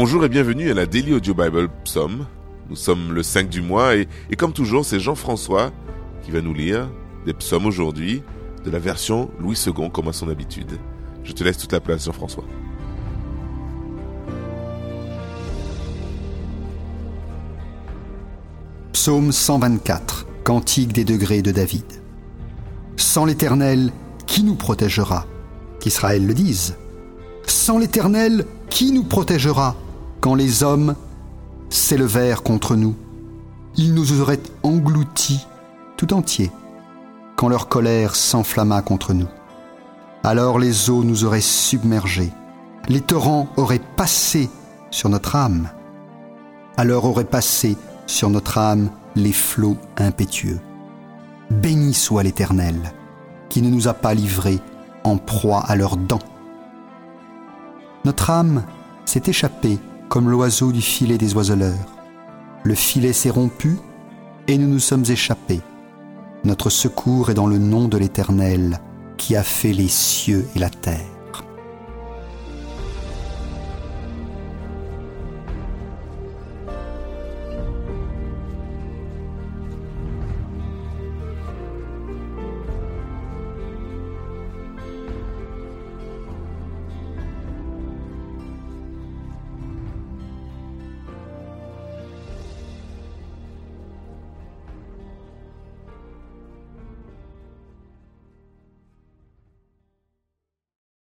Bonjour et bienvenue à la Daily Audio Bible Psaume. Nous sommes le 5 du mois et, comme toujours, c'est Jean-François qui va nous lire des psaumes aujourd'hui de la version Louis II comme à son habitude. Je te laisse toute la place Jean-François. Psaume 124, Cantique des degrés de David. Sans l'Éternel, qui nous protégera? Qu'Israël le dise. Sans l'Éternel, qui nous protégera? Quand les hommes s'élevèrent contre nous Ils nous auraient engloutis tout entiers quand leur colère s'enflamma contre nous. Alors les eaux nous auraient submergés, les torrents auraient passé sur notre âme. Alors auraient passé sur notre âme les flots impétueux. Béni soit l'Éternel, qui ne nous a pas livrés en proie à leurs dents. Notre âme s'est échappée comme l'oiseau du filet des oiseleurs. Le filet s'est rompu et nous nous sommes échappés. Notre secours est dans le nom de l'Éternel qui a fait les cieux et la terre.